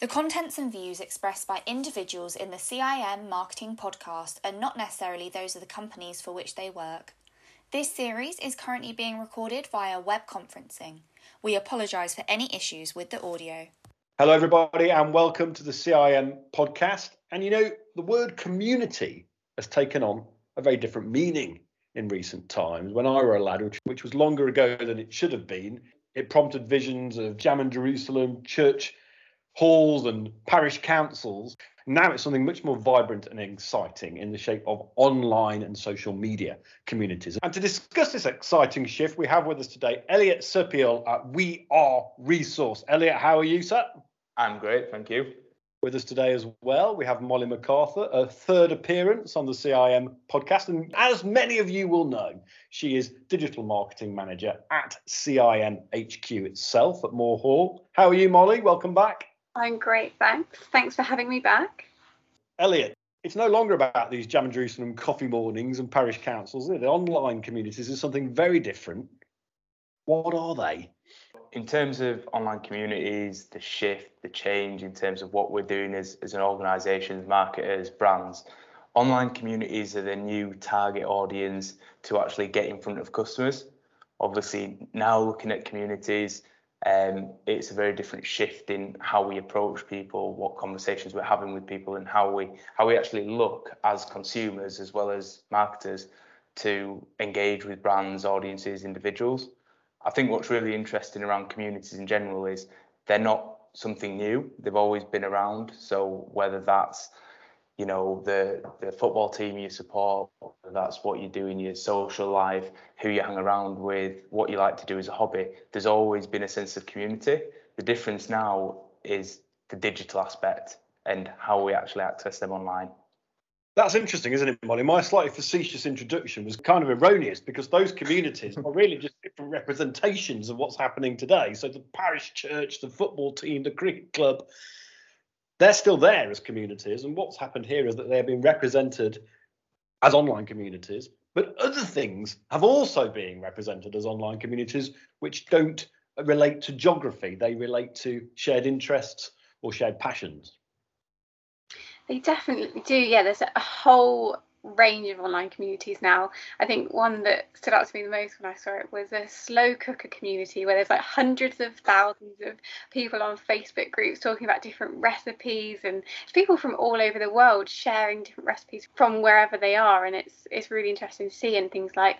The contents and views expressed by individuals in the CIM Marketing Podcast are not necessarily those of the companies for which they work. This series is currently being recorded via web conferencing. We apologise for any issues with the audio. Hello, everybody, and welcome to the CIM Podcast. And you know, the word community has taken on a very different meaning in recent times. When I were a lad, which, which was longer ago than it should have been, it prompted visions of Jam and Jerusalem, church halls and parish councils. Now it's something much more vibrant and exciting in the shape of online and social media communities. And to discuss this exciting shift, we have with us today Elliot Serpiol at We Are Resource. Elliot, how are you, sir? I'm great, thank you. With us today as well, we have Molly MacArthur, a third appearance on the CIM podcast. And as many of you will know, she is digital marketing manager at CIM HQ itself at Moor Hall. How are you, Molly? Welcome back. I'm great, thanks. Thanks for having me back. Elliot, it's no longer about these Jam and Jerusalem coffee mornings and parish councils. The online communities is something very different. What are they? In terms of online communities, the shift, the change in terms of what we're doing as, as an organisation, marketers, brands, online communities are the new target audience to actually get in front of customers. Obviously, now looking at communities, um, it's a very different shift in how we approach people, what conversations we're having with people, and how we how we actually look as consumers as well as marketers to engage with brands, audiences, individuals. I think what's really interesting around communities in general is they're not something new; they've always been around. So whether that's you know the the football team you support that's what you do in your social life who you hang around with what you like to do as a hobby there's always been a sense of community the difference now is the digital aspect and how we actually access them online that's interesting, isn't it, Molly? My slightly facetious introduction was kind of erroneous because those communities are really just different representations of what's happening today. So the parish church, the football team, the cricket club, they're still there as communities. And what's happened here is that they're being represented as online communities, but other things have also been represented as online communities which don't relate to geography. They relate to shared interests or shared passions. They definitely do. Yeah, there's a whole range of online communities now. I think one that stood out to me the most when I saw it was a slow cooker community where there's like hundreds of thousands of people on Facebook groups talking about different recipes and people from all over the world sharing different recipes from wherever they are and it's it's really interesting to see and things like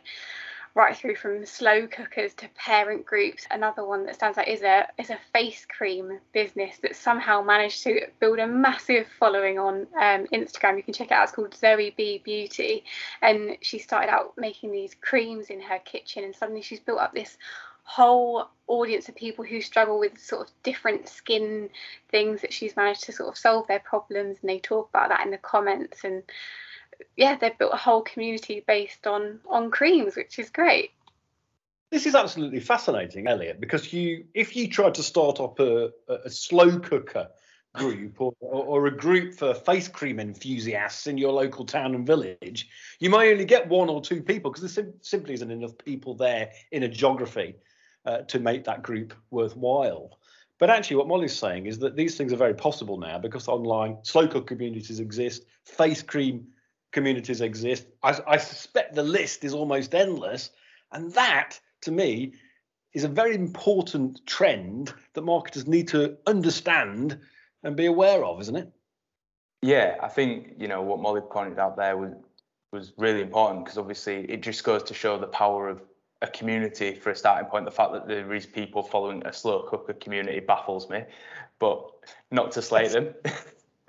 right through from slow cookers to parent groups. Another one that stands out is a is a face cream business that somehow managed to build a massive following on um, Instagram. You can check it out. It's called Zoe B Beauty, and she started out making these creams in her kitchen, and suddenly she's built up this whole audience of people who struggle with sort of different skin things that she's managed to sort of solve their problems and they talk about that in the comments and yeah, they've built a whole community based on on creams, which is great. This is absolutely fascinating, Elliot, because you if you tried to start up a, a slow cooker group or, or a group for face cream enthusiasts in your local town and village, you may only get one or two people because there sim- simply isn't enough people there in a geography uh, to make that group worthwhile. But actually, what Molly's saying is that these things are very possible now because online slow cook communities exist, face cream communities exist. I, I suspect the list is almost endless. And that, to me, is a very important trend that marketers need to understand and be aware of, isn't it? Yeah, I think you know what Molly pointed out there was was really important because obviously it just goes to show the power of a community for a starting point. The fact that there is people following a slow cooker community baffles me, but not to slate them.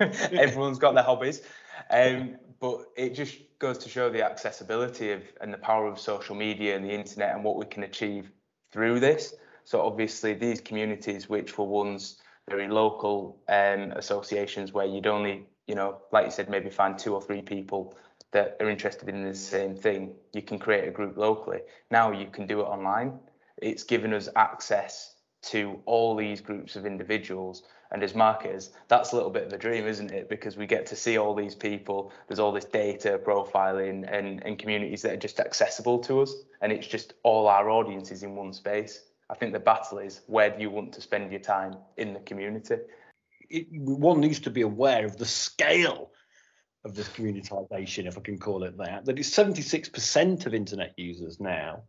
Everyone's got their hobbies. Um, but it just goes to show the accessibility of and the power of social media and the internet and what we can achieve through this. So obviously these communities, which were once very local um, associations where you'd only, you know, like you said, maybe find two or three people that are interested in the same thing, you can create a group locally. Now you can do it online. It's given us access to all these groups of individuals and as marketers, that's a little bit of a dream, isn't it? Because we get to see all these people, there's all this data profiling and, and communities that are just accessible to us. And it's just all our audiences in one space. I think the battle is where do you want to spend your time in the community? it, one needs to be aware of the scale of this communitization, if I can call it that. That it's 76% of internet users now,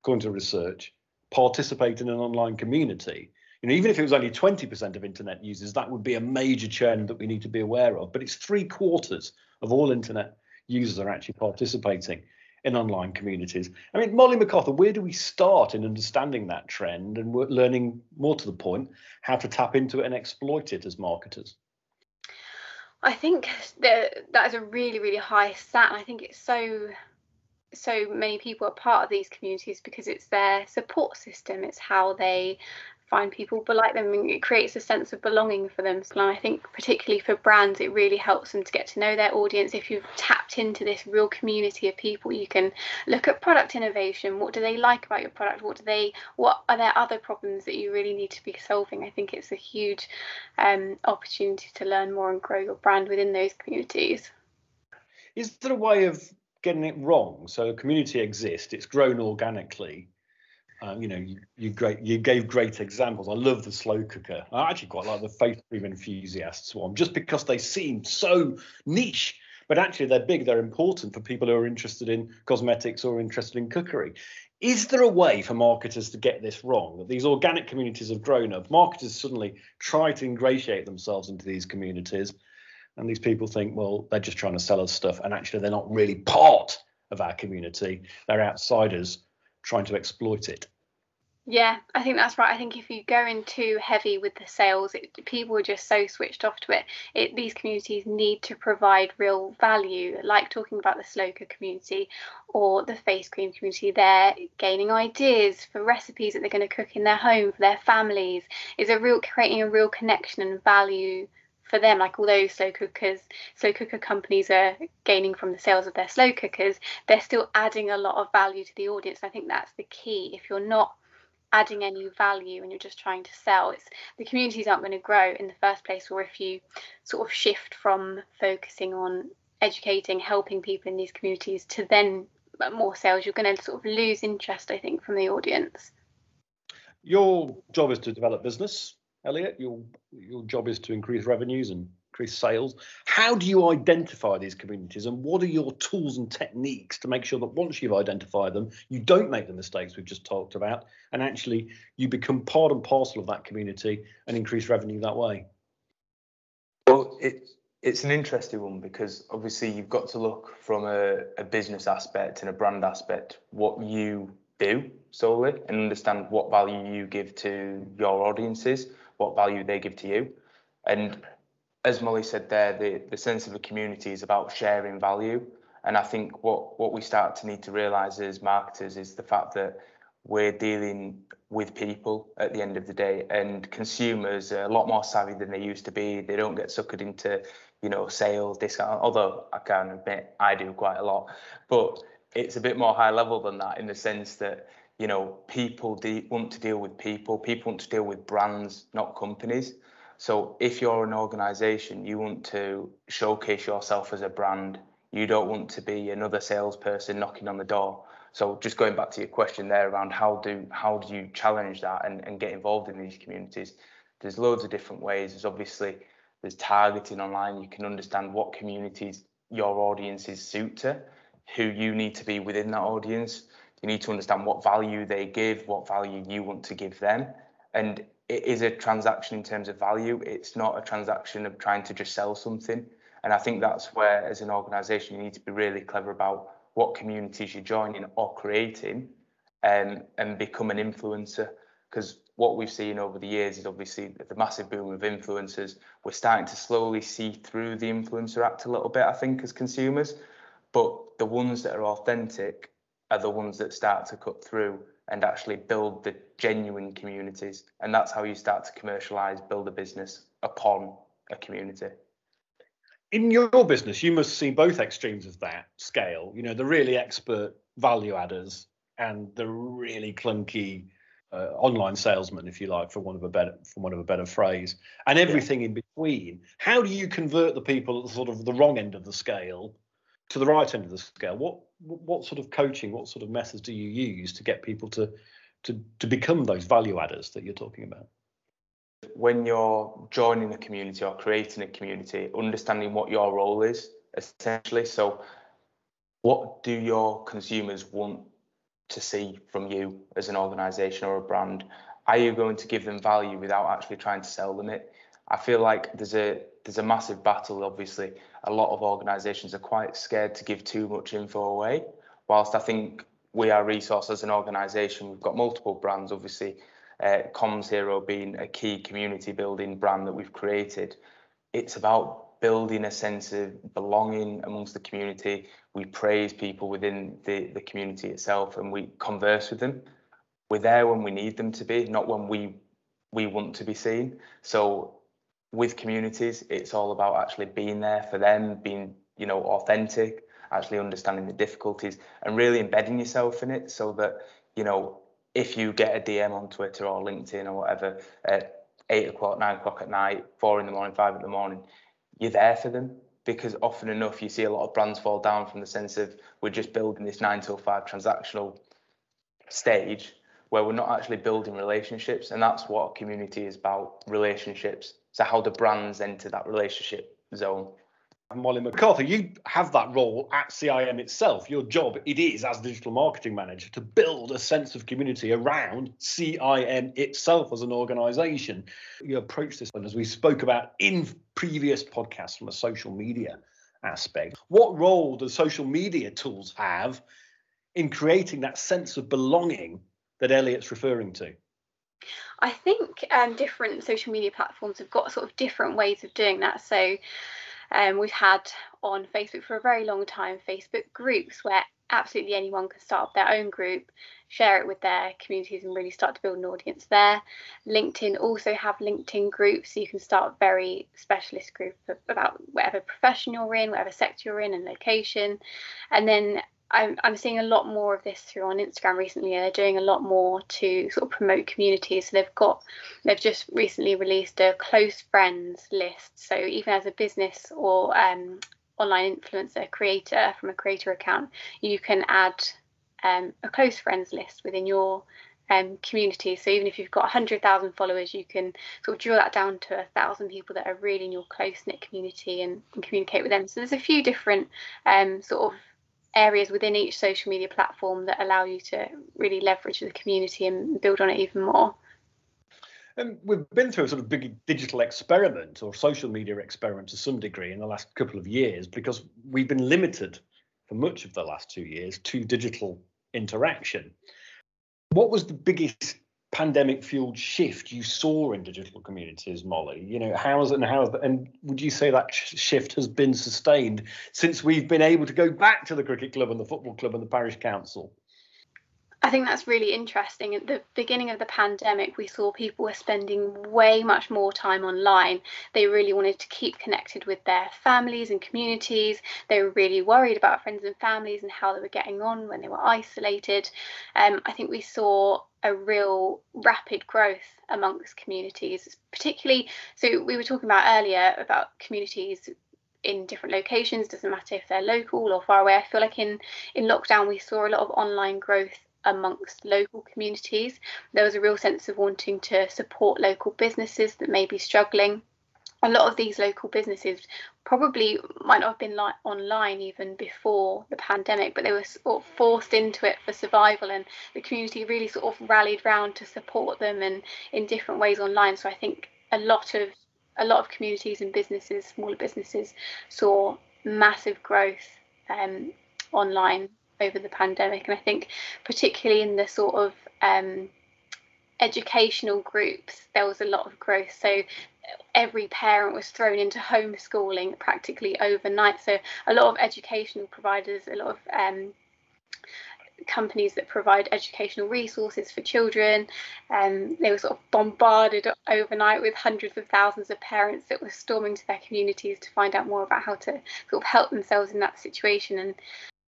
according to research, participate in an online community. You know, even if it was only 20% of internet users, that would be a major trend that we need to be aware of. But it's three quarters of all internet users are actually participating in online communities. I mean, Molly MacArthur, where do we start in understanding that trend and learning more to the point how to tap into it and exploit it as marketers? I think that that is a really, really high stat. And I think it's so so many people are part of these communities because it's their support system. It's how they find people but like them and it creates a sense of belonging for them. And i think particularly for brands it really helps them to get to know their audience. If you've tapped into this real community of people you can look at product innovation. What do they like about your product? What do they what are there other problems that you really need to be solving? I think it's a huge um, opportunity to learn more and grow your brand within those communities. Is there a way of getting it wrong? So a community exists it's grown organically um, you know, you, you great you gave great examples. I love the slow cooker. I actually quite like the face cream enthusiasts one, just because they seem so niche. But actually, they're big. They're important for people who are interested in cosmetics or interested in cookery. Is there a way for marketers to get this wrong? That these organic communities have grown up. Marketers suddenly try to ingratiate themselves into these communities, and these people think, well, they're just trying to sell us stuff, and actually, they're not really part of our community. They're outsiders trying to exploit it. Yeah, I think that's right. I think if you go in too heavy with the sales, it, people are just so switched off to it. it. These communities need to provide real value, like talking about the cooker community or the face cream community. They're gaining ideas for recipes that they're going to cook in their home for their families. Is a real creating a real connection and value for them, like although slow cookers, slow cooker companies are gaining from the sales of their slow cookers, they're still adding a lot of value to the audience. I think that's the key. If you're not adding any value and you're just trying to sell, it's the communities aren't going to grow in the first place. Or if you sort of shift from focusing on educating, helping people in these communities to then more sales, you're going to sort of lose interest, I think, from the audience. Your job is to develop business Elliot. Your your job is to increase revenues and increase sales. How do you identify these communities, and what are your tools and techniques to make sure that once you've identified them, you don't make the mistakes we've just talked about, and actually you become part and parcel of that community and increase revenue that way? Well, it, it's an interesting one because obviously you've got to look from a, a business aspect and a brand aspect what you do solely and understand what value you give to your audiences what value they give to you. And as Molly said there, the, the sense of a community is about sharing value. And I think what, what we start to need to realise as marketers is the fact that we're dealing with people at the end of the day and consumers are a lot more savvy than they used to be. They don't get suckered into, you know, sales, discount, although I can admit I do quite a lot. But it's a bit more high level than that in the sense that you know, people de- want to deal with people. People want to deal with brands, not companies. So if you're an organization, you want to showcase yourself as a brand. You don't want to be another salesperson knocking on the door. So just going back to your question there around how do how do you challenge that and, and get involved in these communities? There's loads of different ways. There's obviously there's targeting online. You can understand what communities your audiences suit to, who you need to be within that audience you need to understand what value they give, what value you want to give them. And it is a transaction in terms of value. It's not a transaction of trying to just sell something. And I think that's where, as an organization, you need to be really clever about what communities you're joining or creating um, and become an influencer. Because what we've seen over the years is obviously the massive boom of influencers. We're starting to slowly see through the influencer act a little bit, I think, as consumers. But the ones that are authentic are the ones that start to cut through and actually build the genuine communities. And that's how you start to commercialize, build a business upon a community. In your business, you must see both extremes of that scale. You know, the really expert value adders and the really clunky uh, online salesman, if you like, for one of a better, for one of a better phrase, and everything yeah. in between. How do you convert the people at the sort of the wrong end of the scale to the right end of the scale? What what sort of coaching, what sort of methods do you use to get people to to to become those value adders that you're talking about? when you're joining a community or creating a community, understanding what your role is essentially. So, what do your consumers want to see from you as an organization or a brand? Are you going to give them value without actually trying to sell them it? I feel like there's a there's a massive battle. Obviously, a lot of organisations are quite scared to give too much info away. Whilst I think we are resource as an organisation, we've got multiple brands. Obviously, uh, Comms Hero being a key community building brand that we've created. It's about building a sense of belonging amongst the community. We praise people within the, the community itself and we converse with them. We're there when we need them to be, not when we we want to be seen. So with communities, it's all about actually being there for them, being you know authentic, actually understanding the difficulties, and really embedding yourself in it, so that you know if you get a DM on Twitter or LinkedIn or whatever at eight o'clock, nine o'clock at night, four in the morning, five in the morning, you're there for them. Because often enough, you see a lot of brands fall down from the sense of we're just building this nine till five transactional stage where we're not actually building relationships. And that's what a community is about relationships. So, how the brands enter that relationship zone. Molly McCarthy, you have that role at CIM itself. Your job, it is as digital marketing manager to build a sense of community around CIM itself as an organization. You approach this one as we spoke about in previous podcasts from a social media aspect. What role do social media tools have in creating that sense of belonging that Elliot's referring to? I think um, different social media platforms have got sort of different ways of doing that. So um, we've had on Facebook for a very long time Facebook groups where absolutely anyone can start up their own group, share it with their communities, and really start to build an audience there. LinkedIn also have LinkedIn groups, so you can start a very specialist group about whatever profession you're in, whatever sector you're in, and location. And then I'm, I'm seeing a lot more of this through on Instagram recently. They're doing a lot more to sort of promote communities. So they've got, they've just recently released a close friends list. So even as a business or um, online influencer creator from a creator account, you can add um, a close friends list within your um, community. So even if you've got 100,000 followers, you can sort of drill that down to a thousand people that are really in your close knit community and, and, communicate with them. So there's a few different um, sort of areas within each social media platform that allow you to really leverage the community and build on it even more. And we've been through a sort of big digital experiment or social media experiment to some degree in the last couple of years because we've been limited for much of the last two years to digital interaction. What was the biggest pandemic fueled shift you saw in digital communities, Molly? You know, how's it and how and would you say that shift has been sustained since we've been able to go back to the cricket club and the football club and the parish council? I think that's really interesting. At the beginning of the pandemic, we saw people were spending way much more time online. They really wanted to keep connected with their families and communities. They were really worried about friends and families and how they were getting on when they were isolated. Um, I think we saw a real rapid growth amongst communities, particularly. So, we were talking about earlier about communities in different locations doesn't matter if they're local or far away i feel like in in lockdown we saw a lot of online growth amongst local communities. There was a real sense of wanting to support local businesses that may be struggling. A lot of these local businesses probably might not have been like online even before the pandemic, but they were sort of forced into it for survival, and the community really sort of rallied round to support them and in different ways online. So I think a lot of a lot of communities and businesses, smaller businesses, saw massive growth um, online over the pandemic. And I think, particularly in the sort of um, educational groups, there was a lot of growth. So every parent was thrown into homeschooling practically overnight. So a lot of educational providers, a lot of um, companies that provide educational resources for children. Um, they were sort of bombarded overnight with hundreds of thousands of parents that were storming to their communities to find out more about how to sort of help themselves in that situation. And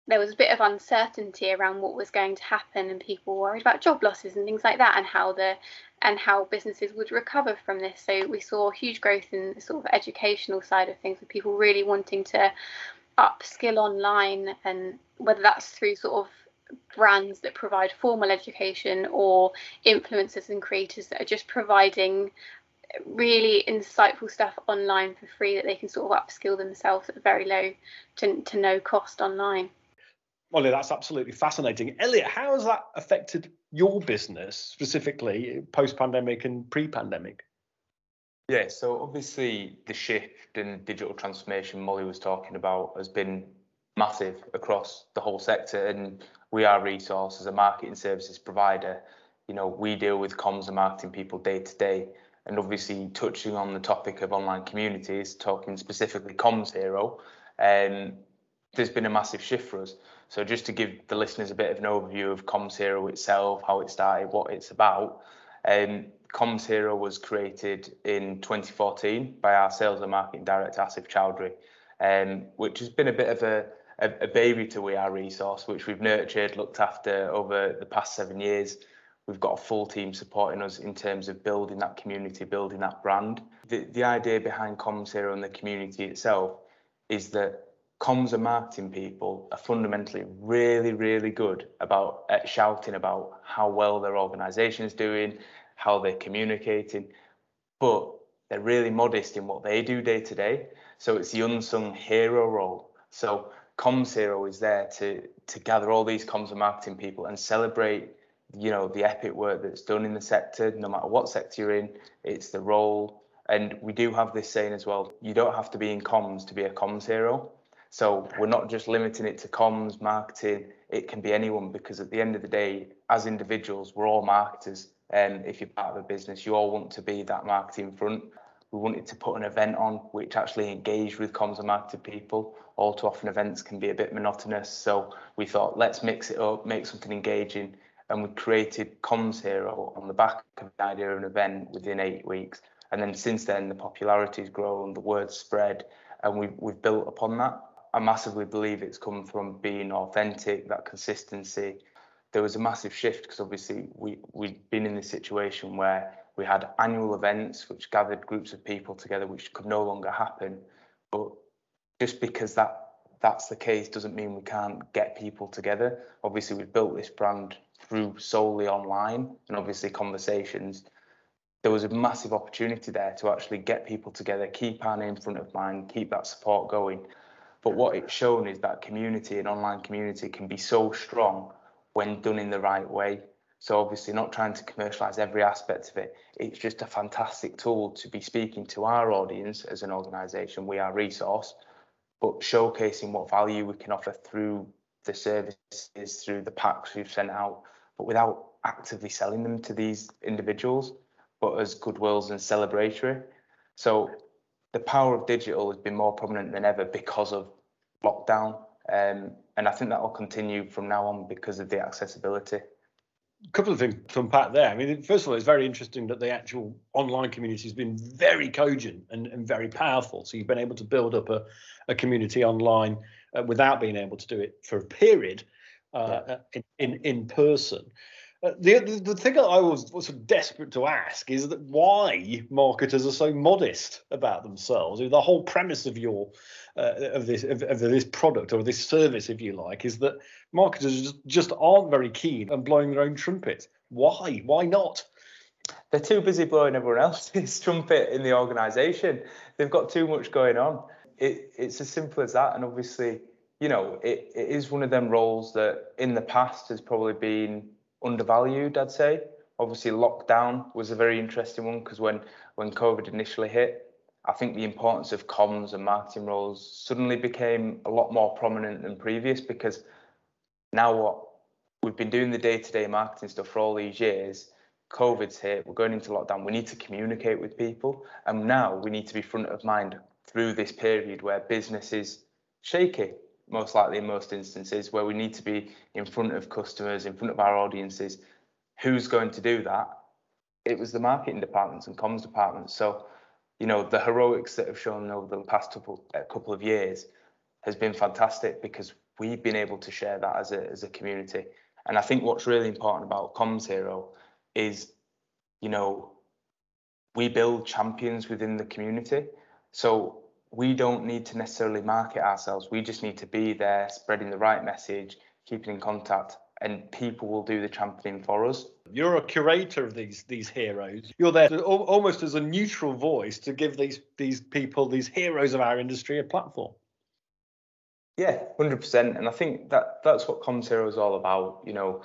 there was a bit of uncertainty around what was going to happen and people worried about job losses and things like that and how the and how businesses would recover from this so we saw huge growth in the sort of educational side of things with people really wanting to upskill online and whether that's through sort of brands that provide formal education or influencers and creators that are just providing really insightful stuff online for free that they can sort of upskill themselves at very low to, to no cost online. Molly, that's absolutely fascinating. Elliot, how has that affected your business specifically post pandemic and pre pandemic? Yeah, so obviously the shift in digital transformation Molly was talking about has been massive across the whole sector and we are resource as a marketing services provider you know we deal with comms and marketing people day to day and obviously touching on the topic of online communities talking specifically comms hero um, there's been a massive shift for us so just to give the listeners a bit of an overview of comms hero itself how it started what it's about um, comms hero was created in 2014 by our sales and marketing director asif choudhury um, which has been a bit of a a, a baby to We Are Resource, which we've nurtured, looked after over the past seven years. We've got a full team supporting us in terms of building that community, building that brand. The, the idea behind Comms Hero and the community itself is that comms and marketing people are fundamentally really, really good about at shouting about how well their organisation is doing, how they're communicating, but they're really modest in what they do day to day. So it's the unsung hero role. So Comms Hero is there to to gather all these comms and marketing people and celebrate, you know, the epic work that's done in the sector, no matter what sector you're in. It's the role, and we do have this saying as well: you don't have to be in comms to be a comms hero. So we're not just limiting it to comms, marketing. It can be anyone because at the end of the day, as individuals, we're all marketers. And um, if you're part of a business, you all want to be that marketing front. We wanted to put an event on which actually engaged with comms and marketing people. All too often events can be a bit monotonous. So we thought, let's mix it up, make something engaging. And we created Comms Hero on the back of the idea of an event within eight weeks. And then since then, the popularity has grown, the word spread, and we've, we've built upon that. I massively believe it's come from being authentic, that consistency. There was a massive shift because obviously we, we'd been in this situation where we had annual events which gathered groups of people together, which could no longer happen. But just because that that's the case doesn't mean we can't get people together. Obviously, we've built this brand through solely online and obviously conversations. There was a massive opportunity there to actually get people together, keep our name front of mind, keep that support going. But what it's shown is that community and online community can be so strong when done in the right way. So obviously not trying to commercialize every aspect of it. It's just a fantastic tool to be speaking to our audience as an organization. We are resource, but showcasing what value we can offer through the services, through the packs we've sent out, but without actively selling them to these individuals, but as goodwills and celebratory. So the power of digital has been more prominent than ever because of lockdown. Um, and I think that will continue from now on because of the accessibility a couple of things to unpack there. I mean, first of all, it's very interesting that the actual online community has been very cogent and, and very powerful. So you've been able to build up a, a community online uh, without being able to do it for a period uh, yeah. in, in, in person. Uh, the, the, the thing I was, was desperate to ask is that why marketers are so modest about themselves. The whole premise of your uh, of this of, of, this product or this service, if you like, is that marketers just, just aren't very keen on blowing their own trumpet. Why? Why not? They're too busy blowing everyone else's trumpet in the organisation. They've got too much going on. It, it's as simple as that. And obviously, you know, it, it is one of them roles that in the past has probably been undervalued. I'd say. Obviously, lockdown was a very interesting one because when when COVID initially hit, I think the importance of comms and marketing roles suddenly became a lot more prominent than previous because now what we've been doing the day-to-day marketing stuff for all these years covid's hit we're going into lockdown we need to communicate with people and now we need to be front of mind through this period where business is shaky most likely in most instances where we need to be in front of customers in front of our audiences who's going to do that it was the marketing departments and comms departments so you know, the heroics that have shown over the past couple, uh, couple of years has been fantastic because we've been able to share that as a, as a community. And I think what's really important about Comms Hero is, you know, we build champions within the community. So we don't need to necessarily market ourselves. We just need to be there, spreading the right message, keeping in contact. and people will do the championing for us. You're a curator of these these heroes. You're there to, almost as a neutral voice to give these these people, these heroes of our industry, a platform. Yeah, hundred percent. And I think that that's what Comms Hero is all about. You know,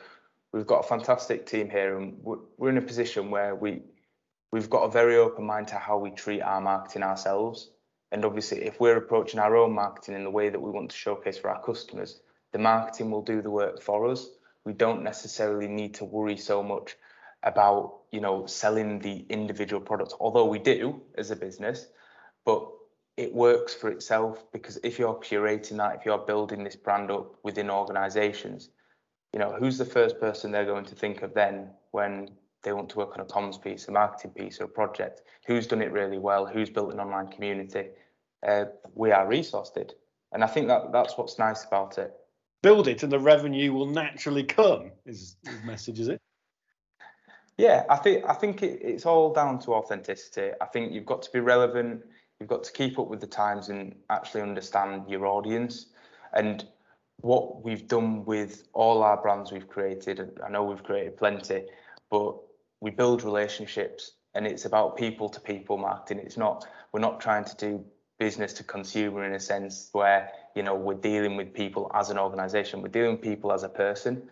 we've got a fantastic team here, and we're, we're in a position where we we've got a very open mind to how we treat our marketing ourselves. And obviously, if we're approaching our own marketing in the way that we want to showcase for our customers, the marketing will do the work for us. We don't necessarily need to worry so much about you know selling the individual products, although we do as a business. But it works for itself because if you're curating that, if you're building this brand up within organizations, you know, who's the first person they're going to think of then when they want to work on a comms piece, a marketing piece, or a project? Who's done it really well? Who's built an online community? Uh, we are resourced, and I think that that's what's nice about it. Build it, and the revenue will naturally come. Is the message, is it? Yeah, I think I think it, it's all down to authenticity. I think you've got to be relevant You've got to keep up with the times and actually understand your audience. And what we've done with all our brands we've created, I know we've created plenty, but we build relationships and it's about people to people marketing. It's not, we're not trying to do business to consumer in a sense where, you know, we're dealing with people as an organization, we're dealing with people as a person.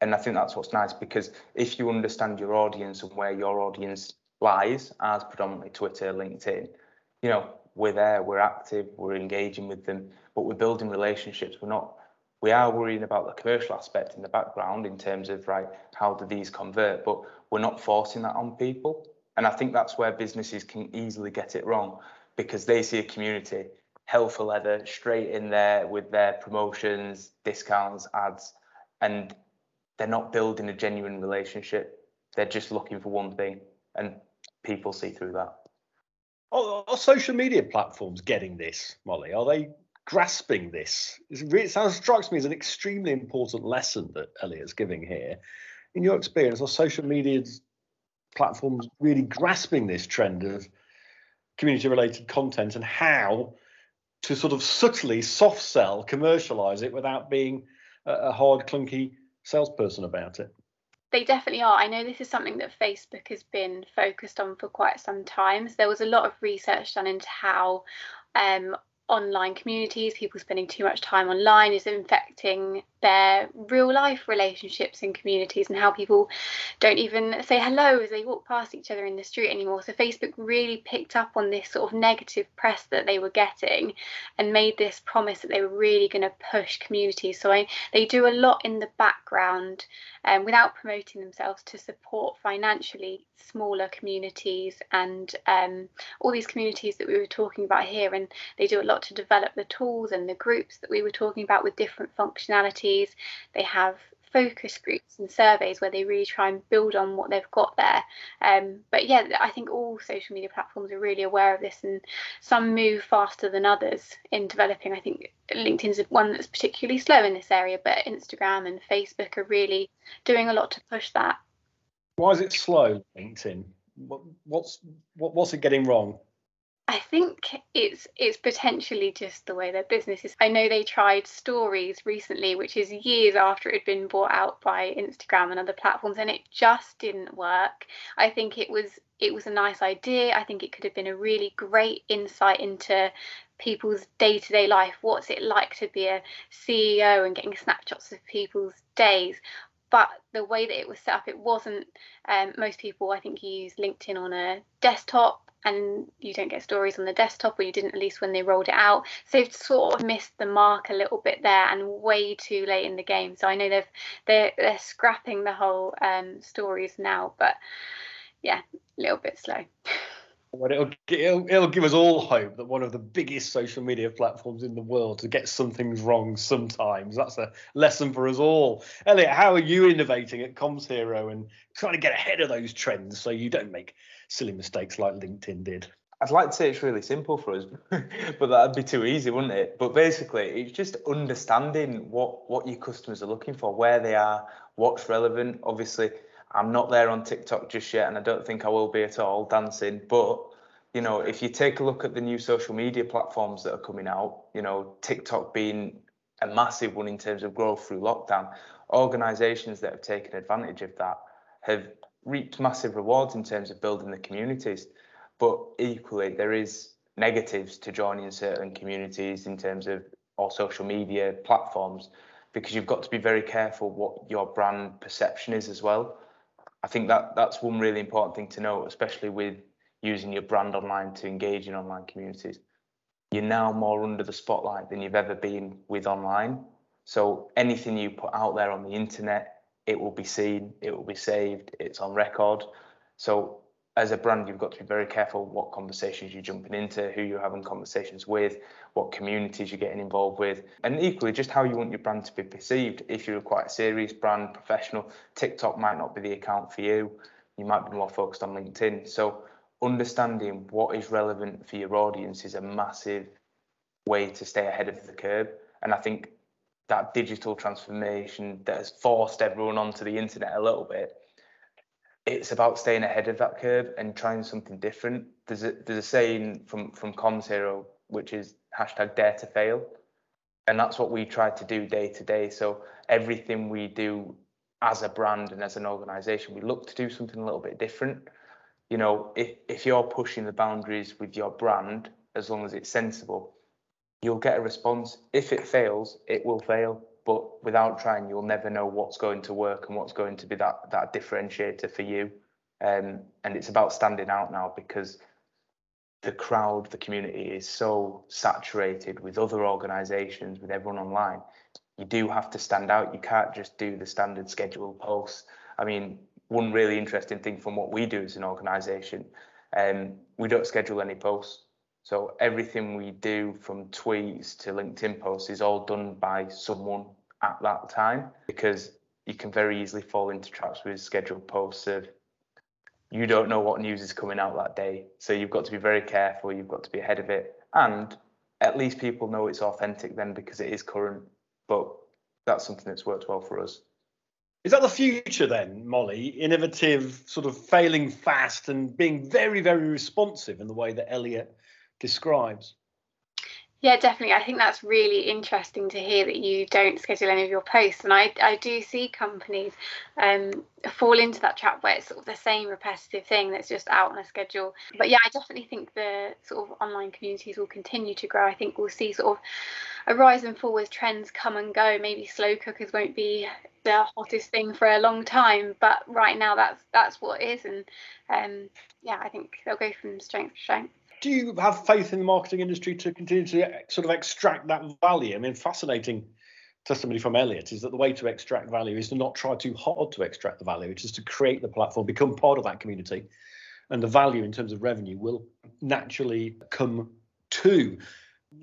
And I think that's what's nice because if you understand your audience and where your audience lies, as predominantly Twitter, LinkedIn, you know, we're there, we're active, we're engaging with them, but we're building relationships. We're not, we are worrying about the commercial aspect in the background in terms of, right, how do these convert, but we're not forcing that on people. And I think that's where businesses can easily get it wrong because they see a community, hell for leather, straight in there with their promotions, discounts, ads, and they're not building a genuine relationship. They're just looking for one thing, and people see through that. Are, are social media platforms getting this, Molly? Are they grasping this? It sounds strikes me as an extremely important lesson that Elliot's giving here. In your experience, are social media platforms really grasping this trend of community-related content and how to sort of subtly soft sell, commercialize it without being a, a hard, clunky salesperson about it? They definitely are. I know this is something that Facebook has been focused on for quite some time. So there was a lot of research done into how um, online communities, people spending too much time online is infecting their real life relationships and communities and how people don't even say hello as they walk past each other in the street anymore. So Facebook really picked up on this sort of negative press that they were getting and made this promise that they were really going to push communities. So I, they do a lot in the background um, without promoting themselves to support financially smaller communities and um, all these communities that we were talking about here. And they do a lot to develop the tools and the groups that we were talking about with different They have focus groups and surveys where they really try and build on what they've got there. Um, but yeah, I think all social media platforms are really aware of this, and some move faster than others in developing. I think LinkedIn's one that's particularly slow in this area, but Instagram and Facebook are really doing a lot to push that. Why is it slow, LinkedIn? What's what, what's it getting wrong? I think it's it's potentially just the way their business is. I know they tried stories recently, which is years after it had been bought out by Instagram and other platforms, and it just didn't work. I think it was it was a nice idea. I think it could have been a really great insight into people's day-to-day life. What's it like to be a CEO and getting snapshots of people's days? but the way that it was set up, it wasn't. Um, most people, I think, use LinkedIn on a desktop and you don't get stories on the desktop, or you didn't at least when they rolled it out. So they've sort of missed the mark a little bit there, and way too late in the game. So I know they've they're they're scrapping the whole um, stories now, but yeah, a little bit slow. It'll, it'll, it'll give us all hope that one of the biggest social media platforms in the world to get some things wrong sometimes. That's a lesson for us all. Elliot, how are you innovating at Comms Hero and trying to get ahead of those trends so you don't make silly mistakes like LinkedIn did? I'd like to say it's really simple for us, but that'd be too easy, wouldn't it? But basically, it's just understanding what what your customers are looking for, where they are, what's relevant. Obviously, I'm not there on TikTok just yet, and I don't think I will be at all dancing. But you know, if you take a look at the new social media platforms that are coming out, you know, TikTok being a massive one in terms of growth through lockdown, organisations that have taken advantage of that have reaped massive rewards in terms of building the communities. But equally, there is negatives to joining certain communities in terms of or social media platforms because you've got to be very careful what your brand perception is as well. I think that that's one really important thing to know, especially with using your brand online to engage in online communities. You're now more under the spotlight than you've ever been with online. So anything you put out there on the internet, it will be seen, it will be saved, it's on record. So as a brand, you've got to be very careful what conversations you're jumping into, who you're having conversations with, what communities you're getting involved with, and equally just how you want your brand to be perceived. If you're quite a serious brand, professional, TikTok might not be the account for you. You might be more focused on LinkedIn. So understanding what is relevant for your audience is a massive way to stay ahead of the curve. And I think that digital transformation that has forced everyone onto the internet a little bit it's about staying ahead of that curve and trying something different. There's a there's a saying from from Comms Hero which is hashtag dare to fail, and that's what we try to do day to day. So everything we do as a brand and as an organisation, we look to do something a little bit different. You know, if if you're pushing the boundaries with your brand, as long as it's sensible, you'll get a response. If it fails, it will fail but without trying, you'll never know what's going to work and what's going to be that that differentiator for you. Um, and it's about standing out now because the crowd, the community is so saturated with other organisations, with everyone online. You do have to stand out. You can't just do the standard scheduled posts. I mean, one really interesting thing from what we do as an organisation, um, we don't schedule any posts. So everything we do from tweets to LinkedIn posts is all done by someone at that time because you can very easily fall into traps with scheduled posts of you don't know what news is coming out that day. So you've got to be very careful, you've got to be ahead of it. And at least people know it's authentic then because it is current. But that's something that's worked well for us. Is that the future then, Molly? Innovative, sort of failing fast and being very, very responsive in the way that Elliot describes. Yeah, definitely. I think that's really interesting to hear that you don't schedule any of your posts. And I, I do see companies um, fall into that trap where it's sort of the same repetitive thing that's just out on a schedule. But yeah, I definitely think the sort of online communities will continue to grow. I think we'll see sort of a rise and fall as trends come and go. Maybe slow cookers won't be the hottest thing for a long time, but right now that's that's what is. And um, yeah, I think they'll go from strength to strength do you have faith in the marketing industry to continue to sort of extract that value? I mean, fascinating testimony from Elliot is that the way to extract value is to not try too hard to extract the value, which is to create the platform, become part of that community, and the value in terms of revenue will naturally come to.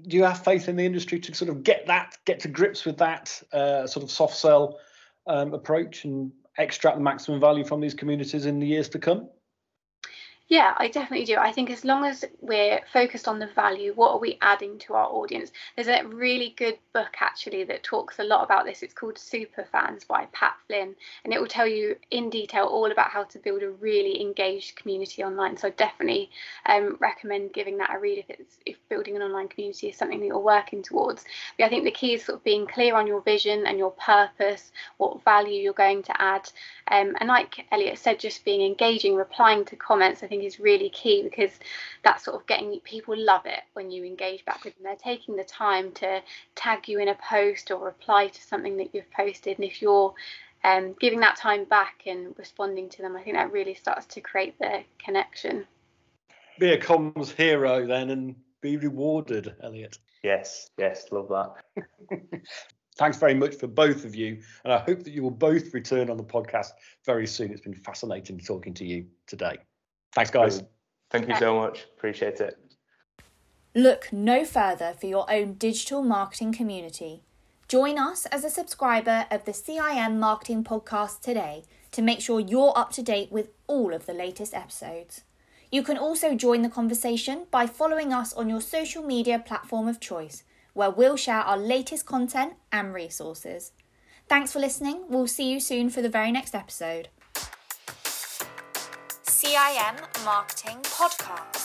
Do you have faith in the industry to sort of get that, get to grips with that uh, sort of soft sell um, approach and extract the maximum value from these communities in the years to come? Yeah, I definitely do. I think as long as we're focused on the value, what are we adding to our audience? There's a really good book actually that talks a lot about this. It's called Super Fans by Pat Flynn, and it will tell you in detail all about how to build a really engaged community online. So I definitely um, recommend giving that a read if it's if building an online community is something that you're working towards. But I think the key is sort of being clear on your vision and your purpose, what value you're going to add, um, and like Elliot said, just being engaging, replying to comments. I think is really key because that's sort of getting people love it when you engage back with them. They're taking the time to tag you in a post or reply to something that you've posted, and if you're um, giving that time back and responding to them, I think that really starts to create the connection. Be a comms hero then and be rewarded, Elliot. Yes, yes, love that. Thanks very much for both of you. And I hope that you will both return on the podcast very soon. It's been fascinating talking to you today. Thanks, guys. Thank you so much. Appreciate it. Look no further for your own digital marketing community. Join us as a subscriber of the CIM Marketing Podcast today to make sure you're up to date with all of the latest episodes. You can also join the conversation by following us on your social media platform of choice, where we'll share our latest content and resources. Thanks for listening. We'll see you soon for the very next episode. CIM Marketing Podcast.